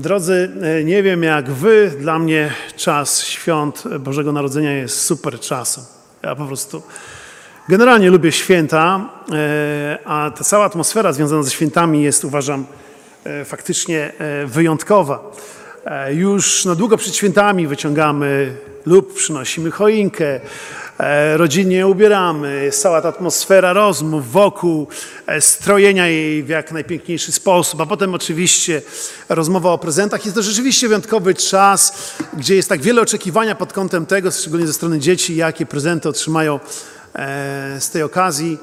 Drodzy, e, nie wiem jak wy, dla mnie czas świąt Bożego Narodzenia jest super czasem. Ja po prostu generalnie lubię święta, e, a ta cała atmosfera związana ze świętami jest, uważam, e, faktycznie wyjątkowa. Już na długo przed świętami wyciągamy lub przynosimy choinkę, rodzinnie ubieramy, jest cała ta atmosfera rozmów wokół, e, strojenia jej w jak najpiękniejszy sposób, a potem oczywiście rozmowa o prezentach. Jest to rzeczywiście wyjątkowy czas, gdzie jest tak wiele oczekiwania pod kątem tego, szczególnie ze strony dzieci, jakie prezenty otrzymają e, z tej okazji.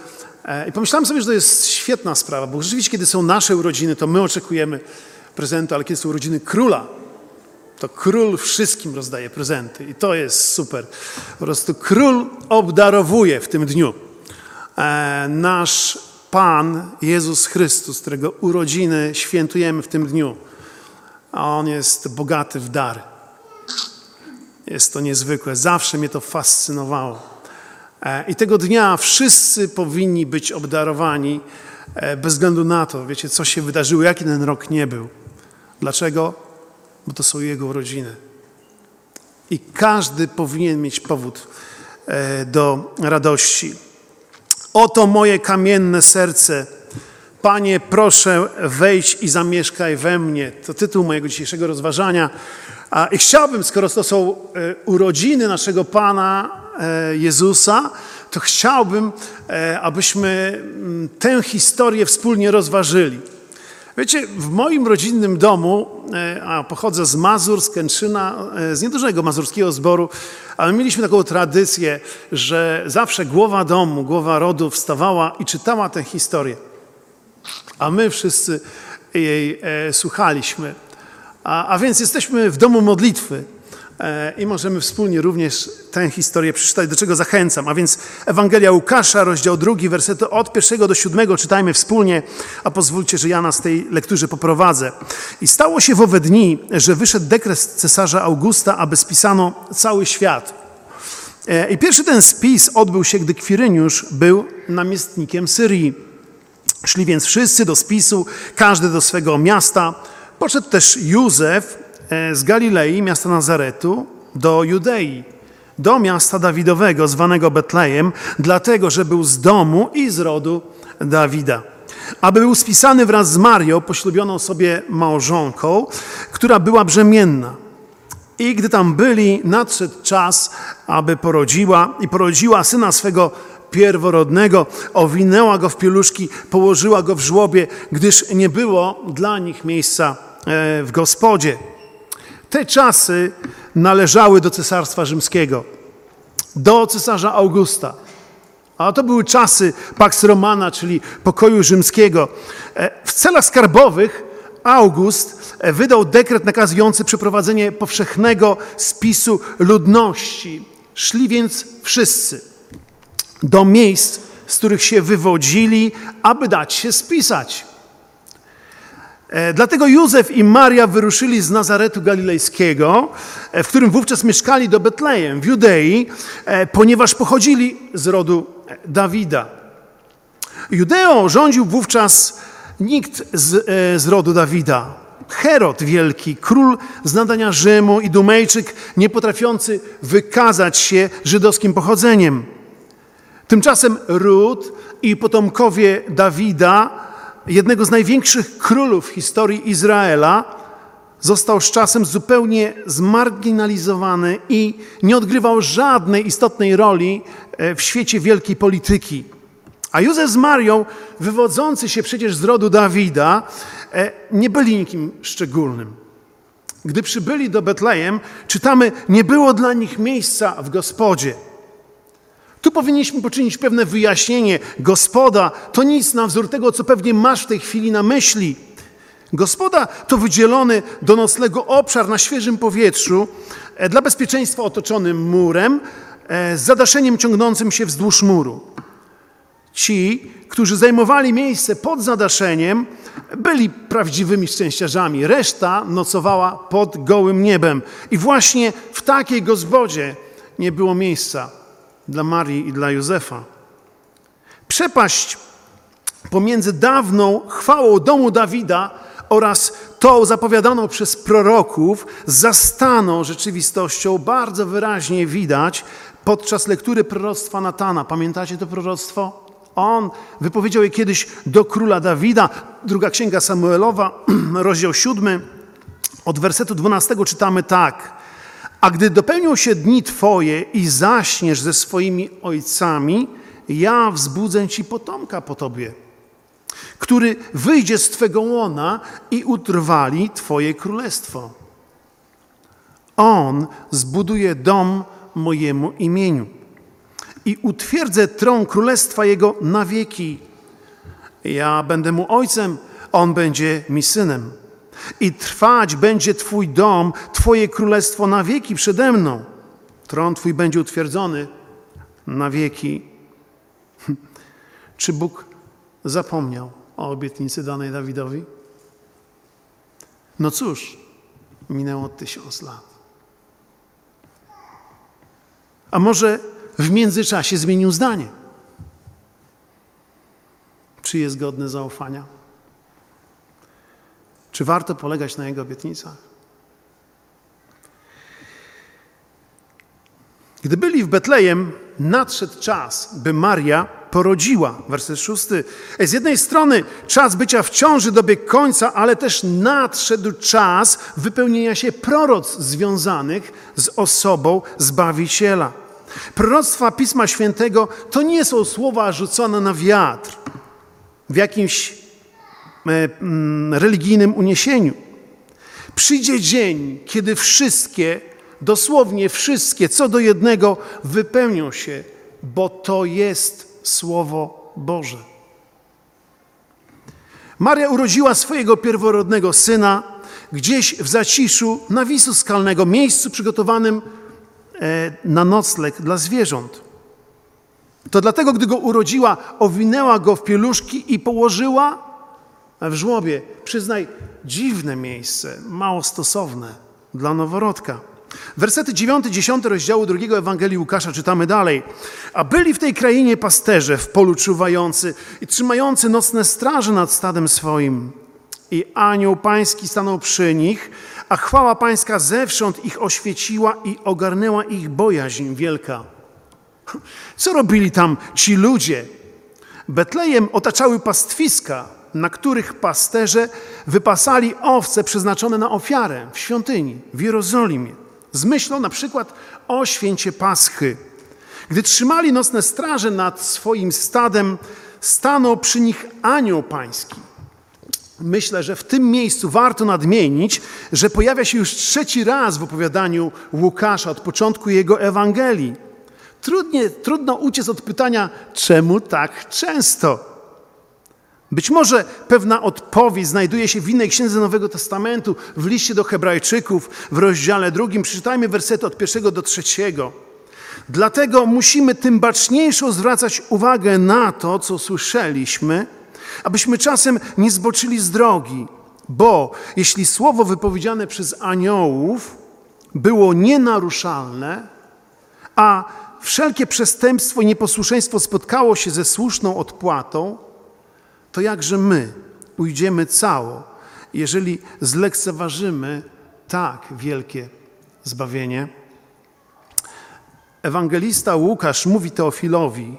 E, I pomyślałem sobie, że to jest świetna sprawa, bo rzeczywiście, kiedy są nasze urodziny, to my oczekujemy prezentu, ale kiedy są urodziny króla, to król wszystkim rozdaje prezenty i to jest super. Po prostu król obdarowuje w tym dniu. E, nasz Pan Jezus Chrystus, którego urodziny świętujemy w tym dniu, a On jest bogaty w dary. Jest to niezwykłe. Zawsze mnie to fascynowało. E, I tego dnia wszyscy powinni być obdarowani e, bez względu na to, wiecie, co się wydarzyło, jaki ten rok nie był. Dlaczego? Bo to są Jego urodziny. I każdy powinien mieć powód e, do radości. Oto moje kamienne serce. Panie, proszę, wejdź i zamieszkaj we mnie. To tytuł mojego dzisiejszego rozważania. I chciałbym, skoro to są e, urodziny naszego Pana e, Jezusa, to chciałbym, abyśmy mm, tę historię wspólnie rozważyli. Wiecie, w moim rodzinnym domu, e, a pochodzę z Mazur, z e, z niedużego mazurskiego zboru, ale mieliśmy taką tradycję, że zawsze głowa domu, głowa rodu wstawała i czytała tę historię. A my wszyscy jej e, słuchaliśmy. A, a więc jesteśmy w domu modlitwy i możemy wspólnie również tę historię przeczytać, do czego zachęcam. A więc Ewangelia Łukasza, rozdział drugi, wersety od pierwszego do siódmego czytajmy wspólnie, a pozwólcie, że ja nas tej lekturze poprowadzę. I stało się w owe dni, że wyszedł dekret cesarza Augusta, aby spisano cały świat. E, I pierwszy ten spis odbył się, gdy Kwiryniusz był namiestnikiem Syrii. Szli więc wszyscy do spisu, każdy do swego miasta. Poszedł też Józef e, z Galilei, miasta Nazaretu, do Judei, do miasta Dawidowego, zwanego Betlejem, dlatego, że był z domu i z rodu Dawida. Aby był spisany wraz z Marią, poślubioną sobie małżonką, która była brzemienna. I gdy tam byli, nadszedł czas, aby porodziła i porodziła syna swego pierworodnego, owinęła go w pieluszki, położyła go w żłobie, gdyż nie było dla nich miejsca e, w gospodzie. Te czasy należały do cesarstwa rzymskiego, do cesarza Augusta. A to były czasy Pax Romana, czyli pokoju rzymskiego. E, W celach skarbowych August e, wydał dekret nakazujący przeprowadzenie powszechnego spisu ludności. Szli więc wszyscy do miejsc, z których się wywodzili, aby dać się spisać. E, Dlatego Józef i Maria wyruszyli z Nazaretu Galilejskiego, e, w którym wówczas mieszkali do Betlejem w Judei, e, ponieważ pochodzili z rodu Dawida. Judeą rządził wówczas nikt z, z rodu Dawida. Herod Wielki, król z nadania Rzymu i Dumejczyk, nie potrafiący wykazać się żydowskim pochodzeniem. Tymczasem Ród i potomkowie Dawida, jednego z największych królów historii Izraela, został z czasem zupełnie zmarginalizowany i nie odgrywał żadnej istotnej roli e, w świecie wielkiej polityki. A Józef z Marią, wywodzący się przecież z rodu Dawida, e, nie byli nikim szczególnym. Gdy przybyli do Betlejem, czytamy, nie było dla nich miejsca w gospodzie. Tu powinniśmy poczynić pewne wyjaśnienie. Gospoda to nic na wzór tego, co pewnie masz w tej chwili na myśli. Gospoda to wydzielony do noclegu obszar na świeżym powietrzu, e, dla bezpieczeństwa otoczony murem, e, z zadaszeniem ciągnącym się wzdłuż muru. Ci, którzy zajmowali miejsce pod zadaszeniem, byli prawdziwymi szczęściarzami. Reszta nocowała pod gołym niebem. I właśnie w takiej gospodzie nie było miejsca dla Marii i dla Józefa. Przepaść pomiędzy dawną chwałą domu Dawida oraz to zapowiadano przez proroków zastaną rzeczywistością bardzo wyraźnie widać podczas lektury proroctwa Natana. Pamiętacie to proroctwo? On wypowiedział je kiedyś do króla Dawida. Druga księga Samuelowa, rozdział 7, od wersetu 12 czytamy tak. A gdy dopełnią się dni Twoje i zaśniesz ze swoimi ojcami, ja wzbudzę Ci potomka po Tobie, który wyjdzie z Twego łona i utrwali Twoje królestwo. On zbuduje dom mojemu imieniu i utwierdzę tron królestwa Jego na wieki. Ja będę mu ojcem, on będzie mi synem. I trwać będzie Twój dom, Twoje królestwo na wieki przede mną. Tron Twój będzie utwierdzony na wieki. Czy Bóg zapomniał o obietnicy danej Dawidowi? No cóż, minęło tysiąc lat. A może w międzyczasie zmienił zdanie? Czy jest godny zaufania? Czy warto polegać na Jego obietnicach? Gdy byli w Betlejem, nadszedł czas, by Maria porodziła. Werset szósty. Z jednej strony czas bycia w ciąży dobiegł końca, ale też nadszedł czas wypełnienia się proroc związanych z osobą Zbawiciela. Proroctwa Pisma Świętego to nie są słowa rzucone na wiatr w jakimś religijnym uniesieniu. Przyjdzie dzień, kiedy wszystkie, dosłownie wszystkie, co do jednego wypełnią się, bo to jest Słowo Boże. Maria urodziła swojego pierworodnego syna gdzieś w zaciszu nawisu skalnego, miejscu przygotowanym e, na nocleg dla zwierząt. To dlatego, gdy go urodziła, owinęła go w pieluszki i położyła w żłobie. Przyznaj, dziwne miejsce, mało stosowne dla noworodka. Wersety 9-10 rozdziału drugiego Ewangelii Łukasza czytamy dalej. A byli w tej krainie pasterze w polu czuwający i trzymający nocne straże nad stadem swoim. I anioł pański stanął przy nich, a chwała pańska zewsząd ich oświeciła i ogarnęła ich bojaźń wielka. Co robili tam ci ludzie? Betlejem otaczały pastwiska, na których pasterze wypasali owce przeznaczone na ofiarę w świątyni w Jerozolimie. Z myślą na przykład o święcie Paschy. Gdy trzymali nocne straże nad swoim stadem, stanął przy nich anioł pański. Myślę, że w tym miejscu warto nadmienić, że pojawia się już trzeci raz w opowiadaniu Łukasza od początku jego Ewangelii. Trudnie, trudno uciec od pytania, czemu tak często? Być może pewna odpowiedź znajduje się w innej księdze Nowego Testamentu, w liście do Hebrajczyków, w rozdziale drugim. Przeczytajmy wersety od pierwszego do trzeciego. Dlatego musimy tym baczniejszą zwracać uwagę na to, co słyszeliśmy, abyśmy czasem nie zboczyli z drogi. Bo jeśli słowo wypowiedziane przez aniołów było nienaruszalne, a wszelkie przestępstwo i nieposłuszeństwo spotkało się ze słuszną odpłatą, to jakże my ujdziemy cało, jeżeli zlekceważymy tak wielkie zbawienie? Ewangelista Łukasz mówi Teofilowi,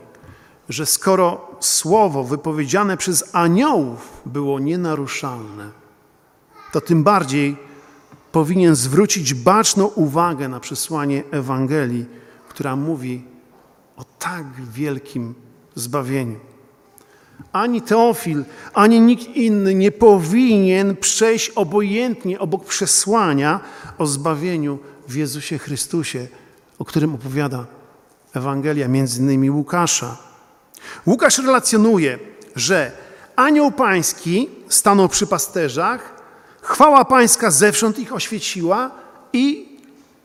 że skoro słowo wypowiedziane przez aniołów było nienaruszalne, to tym bardziej powinien zwrócić baczną uwagę na przesłanie Ewangelii, która mówi o tak wielkim zbawieniu. Ani Teofil, ani nikt inny nie powinien przejść obojętnie obok przesłania o zbawieniu w Jezusie Chrystusie, o którym opowiada Ewangelia, między innymi Łukasza. Łukasz relacjonuje, że anioł pański stanął przy pasterzach, chwała pańska zewsząd ich oświeciła i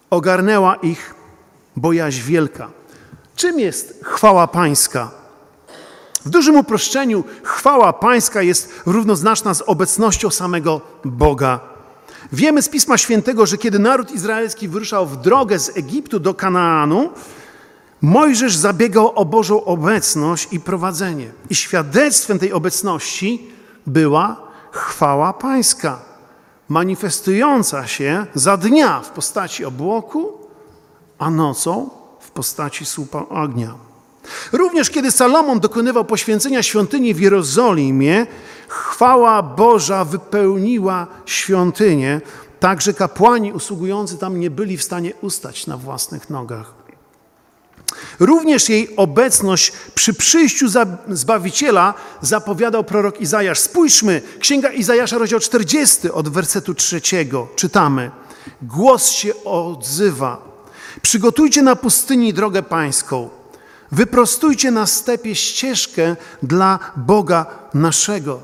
ogarnęła ich bojaźń wielka. Czym jest chwała pańska? W dużym uproszczeniu chwała pańska jest równoznaczna z obecnością samego Boga. Wiemy z Pisma Świętego, że kiedy naród izraelski wyruszał w drogę z Egiptu do Kanaanu, Mojżesz zabiegał o Bożą obecność i prowadzenie. I świadectwem tej obecności była chwała Pańska, manifestująca się za dnia w postaci obłoku, a nocą w postaci słupa ognia. Również kiedy Salomon dokonywał poświęcenia świątyni w Jerozolimie, chwała Boża wypełniła świątynię, tak że kapłani usługujący tam nie byli w stanie ustać na własnych nogach. Również jej obecność przy przyjściu Zbawiciela zapowiadał prorok Izajasz. Spójrzmy, Księga Izajasza, rozdział 40, od wersetu trzeciego. Czytamy. Głos się odzywa. Przygotujcie na pustyni drogę pańską. Wyprostujcie na stepie ścieżkę dla Boga naszego.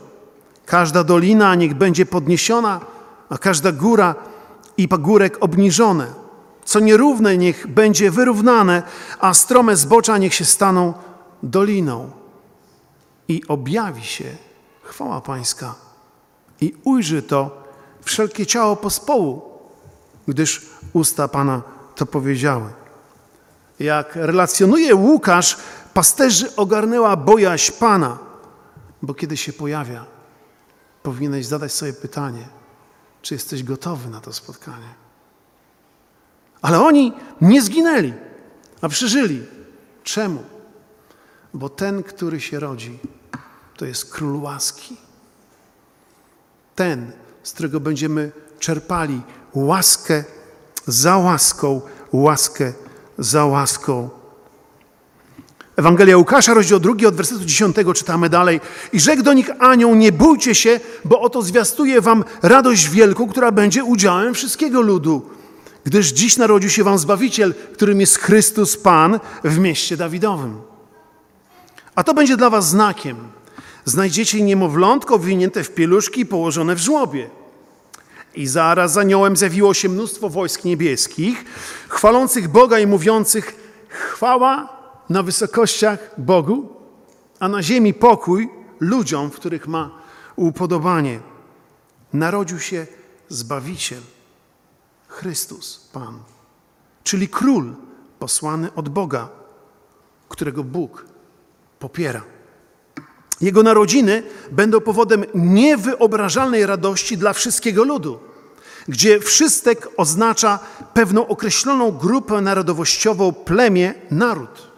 Każda dolina niech będzie podniesiona, a każda góra i pagórek obniżone. Co nierówne niech będzie wyrównane, a strome zbocza niech się staną doliną. I objawi się chwała Pańska i ujrzy to wszelkie ciało pospołu, gdyż usta Pana to powiedziały. Jak relacjonuje Łukasz, pasterzy ogarnęła bojaźń Pana, bo kiedy się pojawia, powinieneś zadać sobie pytanie, czy jesteś gotowy na to spotkanie. Ale oni nie zginęli, a przeżyli. Czemu? Bo ten, który się rodzi, to jest król łaski. Ten, z którego będziemy czerpali łaskę za łaską, łaskę za łaską. Ewangelia Łukasza, rozdział drugi, od wersetu 10 czytamy dalej. I rzekł do nich anioł, nie bójcie się, bo oto zwiastuje wam radość wielką, która będzie udziałem wszystkiego ludu gdyż dziś narodził się wam Zbawiciel, którym jest Chrystus Pan w mieście Dawidowym. A to będzie dla was znakiem. Znajdziecie niemowlątko winięte w pieluszki i położone w żłobie. I zaraz za aniołem zjawiło się mnóstwo wojsk niebieskich, chwalących Boga i mówiących chwała na wysokościach Bogu, a na ziemi pokój ludziom, w których ma upodobanie. Narodził się Zbawiciel. Chrystus, Pan, czyli król posłany od Boga, którego Bóg popiera. Jego narodziny będą powodem niewyobrażalnej radości dla wszystkiego ludu, gdzie wszystek oznacza pewną określoną grupę narodowościową, plemię, naród.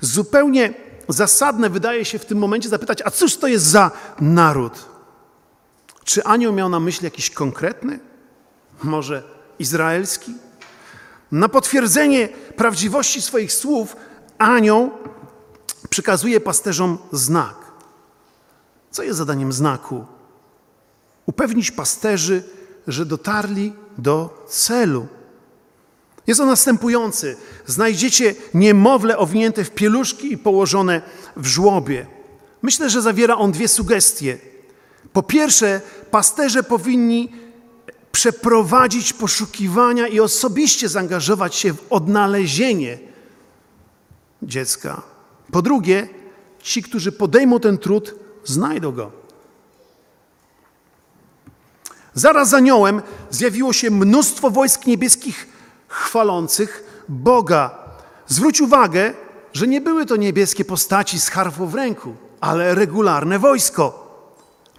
Zupełnie zasadne wydaje się w tym momencie zapytać, a cóż to jest za naród? Czy anioł miał na myśli jakiś konkretny? Może izraelski. Na potwierdzenie prawdziwości swoich słów anioł przekazuje pasterzom znak. Co jest zadaniem znaku? Upewnić pasterzy, że dotarli do celu. Jest on następujący. Znajdziecie niemowlę owinięte w pieluszki i położone w żłobie. Myślę, że zawiera on dwie sugestie. Po pierwsze, pasterze powinni przeprowadzić poszukiwania i osobiście zaangażować się w odnalezienie dziecka. Po drugie, ci, którzy podejmą ten trud, znajdą go. Zaraz za aniołem zjawiło się mnóstwo wojsk niebieskich chwalących Boga. Zwróć uwagę, że nie były to niebieskie postaci z harfą w ręku, ale regularne wojsko.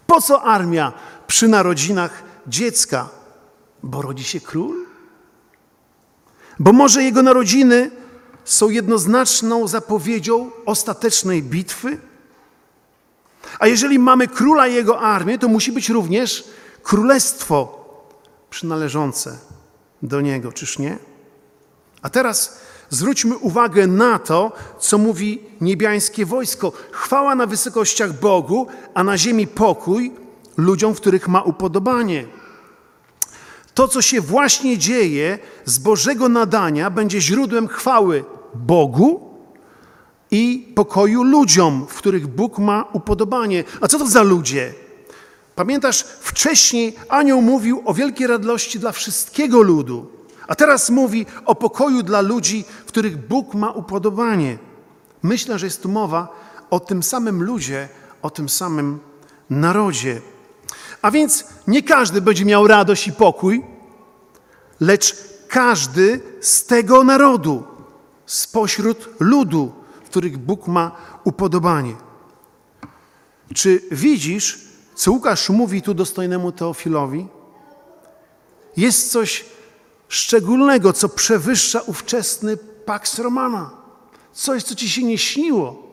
Po co armia przy narodzinach dziecka? Bo rodzi się król? Bo może jego narodziny są jednoznaczną zapowiedzią ostatecznej bitwy? A jeżeli mamy króla i jego armię, to musi być również królestwo przynależące do niego, czyż nie? A teraz zwróćmy uwagę na to, co mówi niebiańskie wojsko. Chwała na wysokościach Bogu, a na ziemi pokój ludziom, w których ma upodobanie. To, co się właśnie dzieje z Bożego nadania, będzie źródłem chwały Bogu i pokoju ludziom, w których Bóg ma upodobanie. A co to za ludzie? Pamiętasz, wcześniej anioł mówił o wielkiej radości dla wszystkiego ludu, a teraz mówi o pokoju dla ludzi, w których Bóg ma upodobanie. Myślę, że jest tu mowa o tym samym ludzie, o tym samym narodzie. A więc nie każdy będzie miał radość i pokój, lecz każdy z tego narodu, spośród ludu, w których Bóg ma upodobanie. Czy widzisz co Łukasz mówi tu dostojnemu Teofilowi, jest coś szczególnego, co przewyższa ówczesny Pax Romana. Coś, co ci się nie śniło,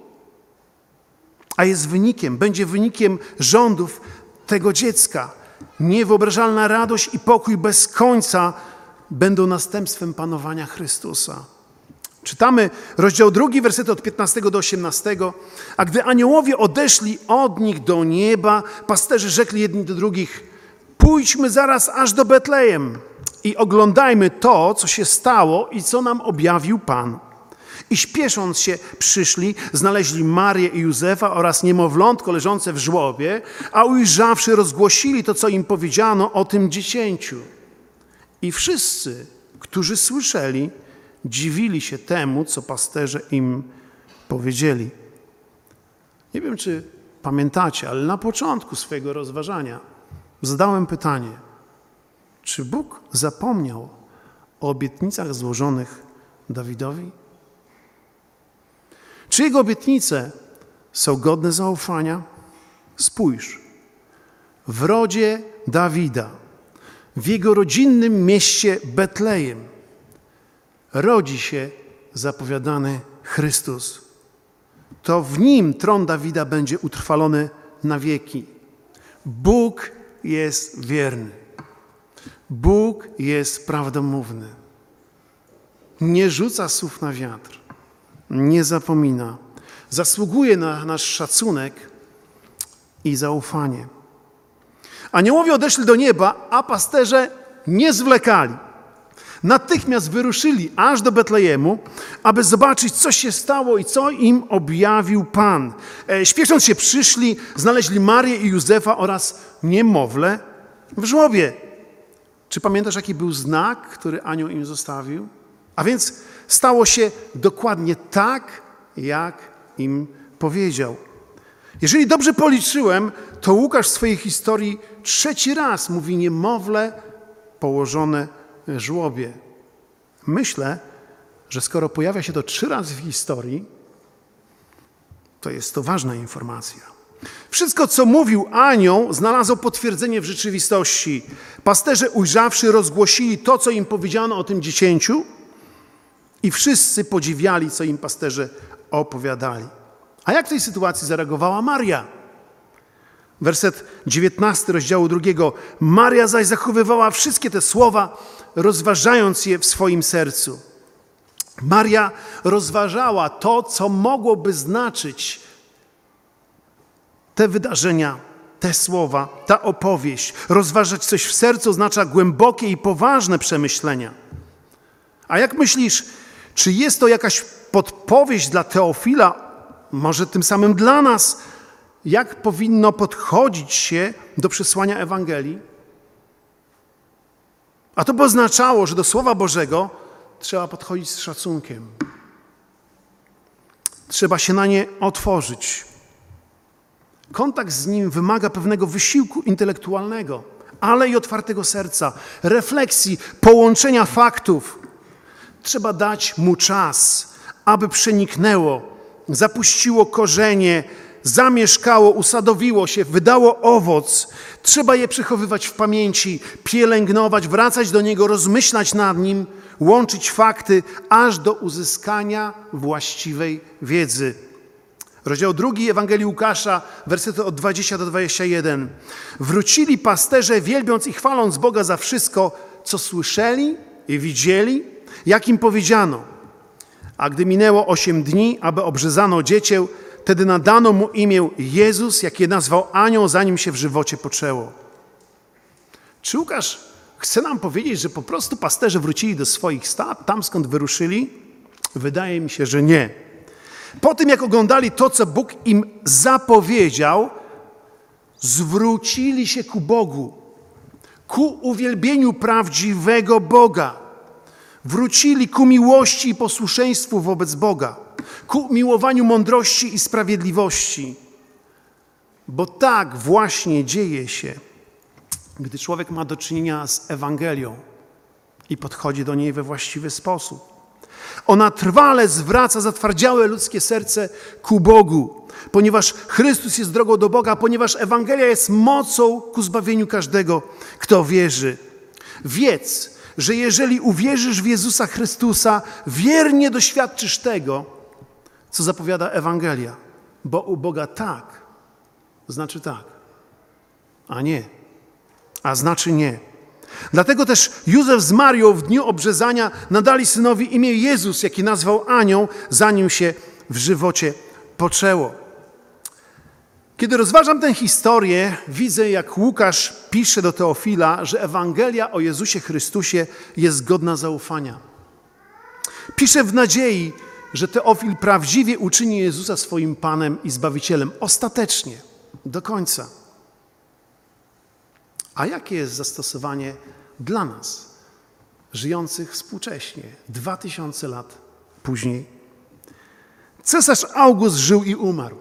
a jest wynikiem, będzie wynikiem rządów tego dziecka. Niewyobrażalna radość i pokój bez końca będą następstwem panowania Chrystusa. Czytamy rozdział drugi, wersety od 15 do 18. A gdy aniołowie odeszli od nich do nieba, pasterze rzekli jedni do drugich: Pójdźmy zaraz aż do Betlejem i oglądajmy to, co się stało i co nam objawił Pan. I śpiesząc się przyszli, znaleźli Marię i Józefa oraz niemowlątko leżące w żłobie, a ujrzawszy rozgłosili to, co im powiedziano o tym dziecięciu. I wszyscy, którzy słyszeli, dziwili się temu, co pasterze im powiedzieli. Nie wiem, czy pamiętacie, ale na początku swojego rozważania zadałem pytanie: czy Bóg zapomniał o obietnicach złożonych Dawidowi? Czy jego obietnice są godne zaufania? Spójrz, w rodzie Dawida, w jego rodzinnym mieście Betlejem, rodzi się zapowiadany Chrystus. To w nim tron Dawida będzie utrwalony na wieki. Bóg jest wierny. Bóg jest prawdomówny. Nie rzuca słów na wiatr. Nie zapomina. Zasługuje na nasz szacunek i zaufanie. Aniołowie odeszli do nieba, a pasterze nie zwlekali. Natychmiast wyruszyli aż do Betlejemu, aby zobaczyć, co się stało i co im objawił Pan. E, Śpiesząc się przyszli, znaleźli Marię i Józefa oraz niemowlę w żłobie. Czy pamiętasz, jaki był znak, który anioł im zostawił? A więc stało się dokładnie tak, jak im powiedział. Jeżeli dobrze policzyłem, to Łukasz w swojej historii trzeci raz mówi niemowlę położone żłobie. Myślę, że skoro pojawia się to trzy razy w historii, to jest to ważna informacja. Wszystko, co mówił anioł, znalazło potwierdzenie w rzeczywistości. Pasterze ujrzawszy, rozgłosili to, co im powiedziano o tym dziecięciu i wszyscy podziwiali, co im pasterze opowiadali. A jak w tej sytuacji zareagowała Maria? Werset 19 rozdziału drugiego. Maria zaś zachowywała wszystkie te słowa, rozważając je w swoim sercu. Maria rozważała to, co mogłoby znaczyć te wydarzenia, te słowa, ta opowieść. Rozważać coś w sercu oznacza głębokie i poważne przemyślenia. A jak myślisz, czy jest to jakaś podpowiedź dla Teofila, może tym samym dla nas, jak powinno podchodzić się do przesłania Ewangelii? A to by oznaczało, że do Słowa Bożego trzeba podchodzić z szacunkiem. Trzeba się na nie otworzyć. Kontakt z nim wymaga pewnego wysiłku intelektualnego, ale i otwartego serca, refleksji, połączenia faktów. Trzeba dać mu czas, aby przeniknęło, zapuściło korzenie, zamieszkało, usadowiło się, wydało owoc. Trzeba je przechowywać w pamięci, pielęgnować, wracać do niego, rozmyślać nad nim, łączyć fakty, aż do uzyskania właściwej wiedzy. Rozdział drugi Ewangelii Łukasza, wersety od 20 do 21. Wrócili pasterze, wielbiąc i chwaląc Boga za wszystko, co słyszeli i widzieli, jak im powiedziano. A gdy minęło osiem dni, aby obrzezano dziecię, wtedy nadano mu imię Jezus, jakie nazwał anioł, zanim się w żywocie poczęło. Czy Łukasz chce nam powiedzieć, że po prostu pasterze wrócili do swoich stad, tam skąd wyruszyli? Wydaje mi się, że nie. Po tym, jak oglądali to, co Bóg im zapowiedział, zwrócili się ku Bogu, ku uwielbieniu prawdziwego Boga. Wrócili ku miłości i posłuszeństwu wobec Boga, ku miłowaniu mądrości i sprawiedliwości. Bo tak właśnie dzieje się, gdy człowiek ma do czynienia z Ewangelią i podchodzi do niej we właściwy sposób. Ona trwale zwraca zatwardziałe ludzkie serce ku Bogu, ponieważ Chrystus jest drogą do Boga, ponieważ Ewangelia jest mocą ku zbawieniu każdego, kto wierzy. Wiedz, że jeżeli uwierzysz w Jezusa Chrystusa, wiernie doświadczysz tego, co zapowiada Ewangelia. Bo u Boga tak znaczy tak, a nie, a znaczy nie. Dlatego też Józef z Marią w dniu obrzezania nadali synowi imię Jezus, jaki nazwał anioł, zanim się w żywocie poczęło. Kiedy rozważam tę historię, widzę, jak Łukasz pisze do Teofila, że Ewangelia o Jezusie Chrystusie jest godna zaufania. Pisze w nadziei, że Teofil prawdziwie uczyni Jezusa swoim Panem i Zbawicielem ostatecznie, do końca. A jakie jest zastosowanie dla nas, żyjących współcześnie, dwa tysiące lat później? Cesarz August żył i umarł.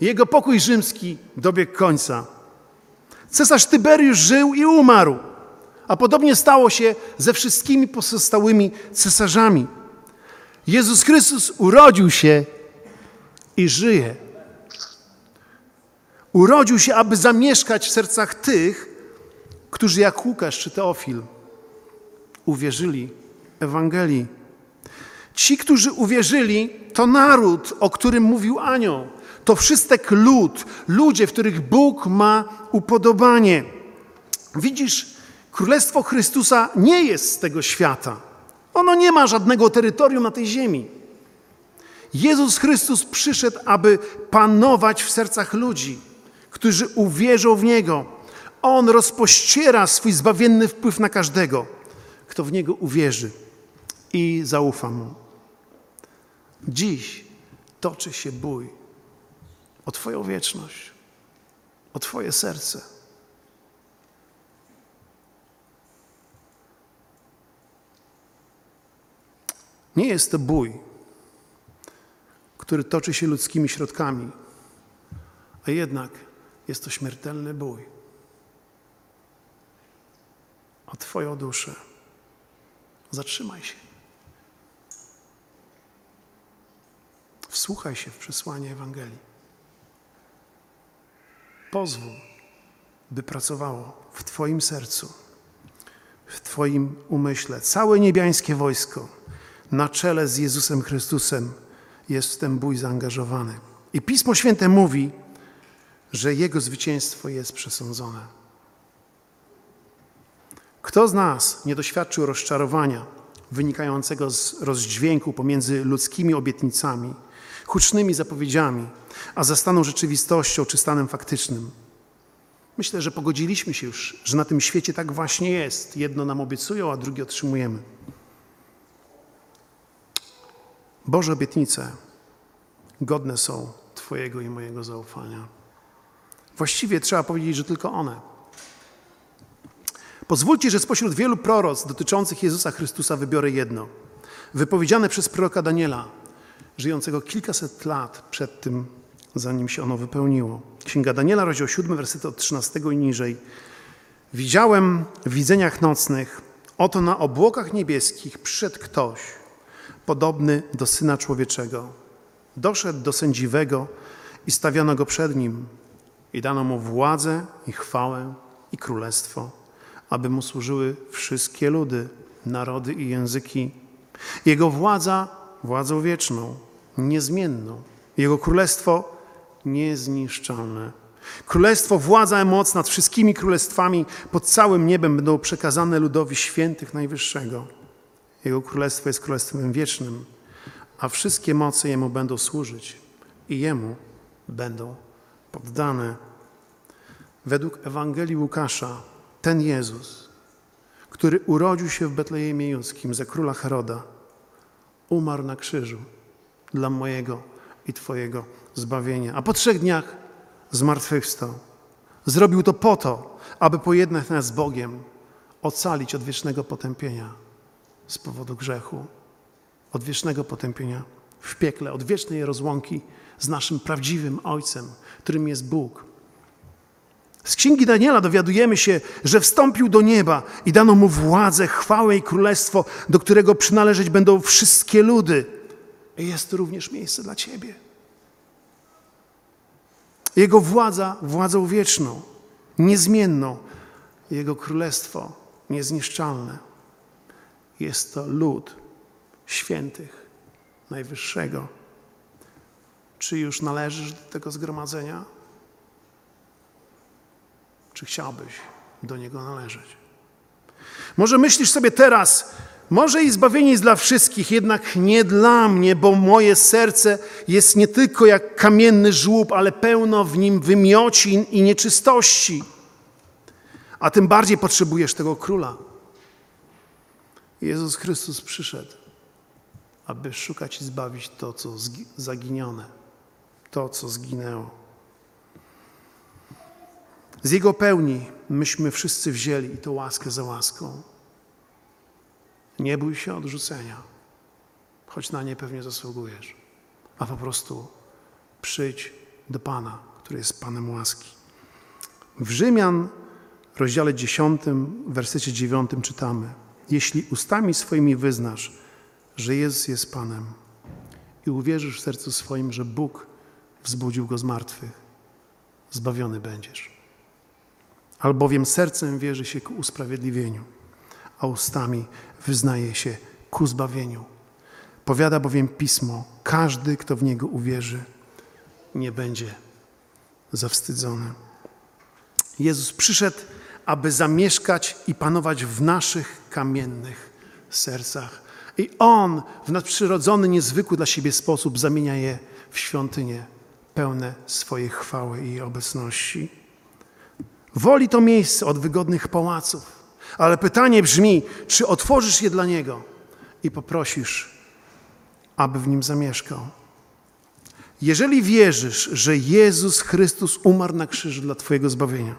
Jego pokój rzymski dobiegł końca. Cesarz Tyberiusz żył i umarł, a podobnie stało się ze wszystkimi pozostałymi cesarzami. Jezus Chrystus urodził się i żyje. Urodził się, aby zamieszkać w sercach tych, którzy jak Łukasz czy Teofil uwierzyli Ewangelii. Ci, którzy uwierzyli, to naród, o którym mówił anioł. To wszystek lud, ludzie, w których Bóg ma upodobanie. Widzisz, Królestwo Chrystusa nie jest z tego świata. Ono nie ma żadnego terytorium na tej ziemi. Jezus Chrystus przyszedł, aby panować w sercach ludzi, którzy uwierzą w Niego. On rozpościera swój zbawienny wpływ na każdego, kto w Niego uwierzy i zaufa Mu. Dziś toczy się bój o Twoją wieczność, o Twoje serce. Nie jest to bój, który toczy się ludzkimi środkami, a jednak jest to śmiertelny bój o Twoją duszę. Zatrzymaj się. Wsłuchaj się w przesłanie Ewangelii. Pozwól, by pracowało w Twoim sercu, w Twoim umyśle całe niebiańskie wojsko na czele z Jezusem Chrystusem jest w ten bój zaangażowany. I Pismo Święte mówi, że Jego zwycięstwo jest przesądzone. Kto z nas nie doświadczył rozczarowania wynikającego z rozdźwięku pomiędzy ludzkimi obietnicami, hucznymi zapowiedziami, a zastaną rzeczywistością czy stanem faktycznym? Myślę, że pogodziliśmy się już, że na tym świecie tak właśnie jest. Jedno nam obiecują, a drugie otrzymujemy. Boże obietnice godne są Twojego i mojego zaufania. Właściwie trzeba powiedzieć, że tylko one. Pozwólcie, że spośród wielu proroc dotyczących Jezusa Chrystusa wybiorę jedno. Wypowiedziane przez proroka Daniela, żyjącego kilkaset lat przed tym, zanim się ono wypełniło. Księga Daniela, rozdział 7, wersety od 13 i niżej. Widziałem w widzeniach nocnych, oto na obłokach niebieskich przyszedł ktoś, podobny do Syna Człowieczego. Doszedł do sędziwego i stawiono go przed nim i dano mu władzę i chwałę i królestwo, aby mu służyły wszystkie ludy, narody i języki. Jego władza, władzą wieczną, niezmienną. Jego królestwo niezniszczalne. Królestwo, władza i moc nad wszystkimi królestwami pod całym niebem będą przekazane ludowi świętych Najwyższego. Jego królestwo jest królestwem wiecznym, a wszystkie moce Jemu będą służyć i Jemu będą poddane. Według Ewangelii Łukasza ten Jezus, który urodził się w Betlejemie Judzkim za króla Heroda, umarł na krzyżu dla mojego i Twojego zbawienia. A po trzech dniach zmartwychwstał. Zrobił to po to, aby pojednać nas z Bogiem, ocalić od wiecznego potępienia z powodu grzechu, od wiecznego potępienia w piekle, od wiecznej rozłąki z naszym prawdziwym Ojcem, którym jest Bóg. Z księgi Daniela dowiadujemy się, że wstąpił do nieba i dano mu władzę, chwałę i królestwo, do którego przynależeć będą wszystkie ludy. I jest to również miejsce dla ciebie. Jego władza, władzą wieczną, niezmienną, jego królestwo niezniszczalne. Jest to lud świętych, najwyższego. Czy już należysz do tego zgromadzenia? Czy chciałbyś do niego należeć? Może myślisz sobie teraz, może i zbawienie jest dla wszystkich, jednak nie dla mnie, bo moje serce jest nie tylko jak kamienny żłób, ale pełno w nim wymiocin i nieczystości. A tym bardziej potrzebujesz tego króla. Jezus Chrystus przyszedł, aby szukać i zbawić to, co zaginione, to, co zginęło. Z Jego pełni myśmy wszyscy wzięli i to łaskę za łaską. Nie bój się odrzucenia, choć na nie pewnie zasługujesz, a po prostu przyjdź do Pana, który jest Panem łaski. W Rzymian, rozdziale 10, w wersecie 9 czytamy: Jeśli ustami swoimi wyznasz, że Jezus jest Panem i uwierzysz w sercu swoim, że Bóg wzbudził go z martwych, zbawiony będziesz. Albowiem sercem wierzy się ku usprawiedliwieniu, a ustami wyznaje się ku zbawieniu. Powiada bowiem Pismo, każdy, kto w Niego uwierzy, nie będzie zawstydzony. Jezus przyszedł, aby zamieszkać i panować w naszych kamiennych sercach. I On w nadprzyrodzony, niezwykły dla siebie sposób zamienia je w świątynie pełne swojej chwały i obecności. Woli to miejsce od wygodnych pałaców, ale pytanie brzmi, czy otworzysz je dla Niego i poprosisz, aby w nim zamieszkał. Jeżeli wierzysz, że Jezus Chrystus umarł na krzyżu dla Twojego zbawienia,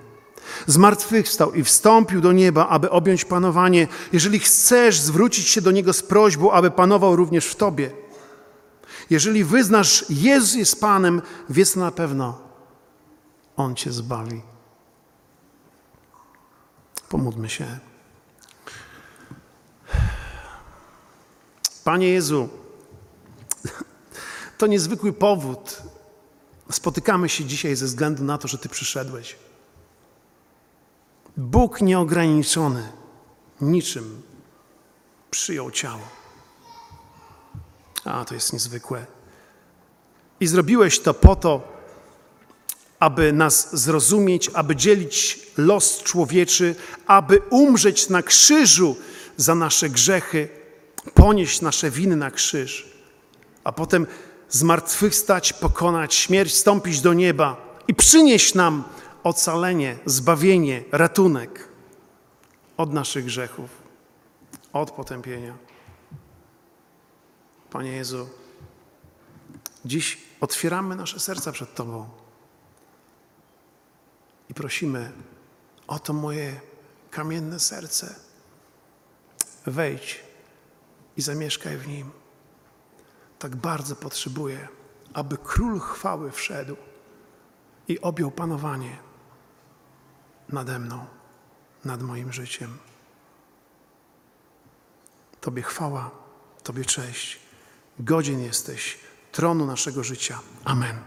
zmartwychwstał i wstąpił do nieba, aby objąć panowanie, jeżeli chcesz zwrócić się do Niego z prośbą, aby panował również w Tobie, jeżeli wyznasz, Jezus jest Panem, wiedz na pewno, On Cię zbawi. Pomódlmy się. Panie Jezu, to niezwykły powód. Spotykamy się dzisiaj ze względu na to, że Ty przyszedłeś. Bóg nieograniczony niczym przyjął ciało. A to jest niezwykłe. I zrobiłeś to po to, aby nas zrozumieć, aby dzielić los człowieczy, aby umrzeć na krzyżu za nasze grzechy, ponieść nasze winy na krzyż, a potem zmartwychwstać, pokonać śmierć, wstąpić do nieba i przynieść nam ocalenie, zbawienie, ratunek od naszych grzechów, od potępienia. Panie Jezu, dziś otwieramy nasze serca przed Tobą i prosimy o to moje kamienne serce. Wejdź i zamieszkaj w nim. Tak bardzo potrzebuję, aby król chwały wszedł i objął panowanie nade mną, nad moim życiem. Tobie chwała, Tobie cześć. Godzien jesteś tronu naszego życia. Amen.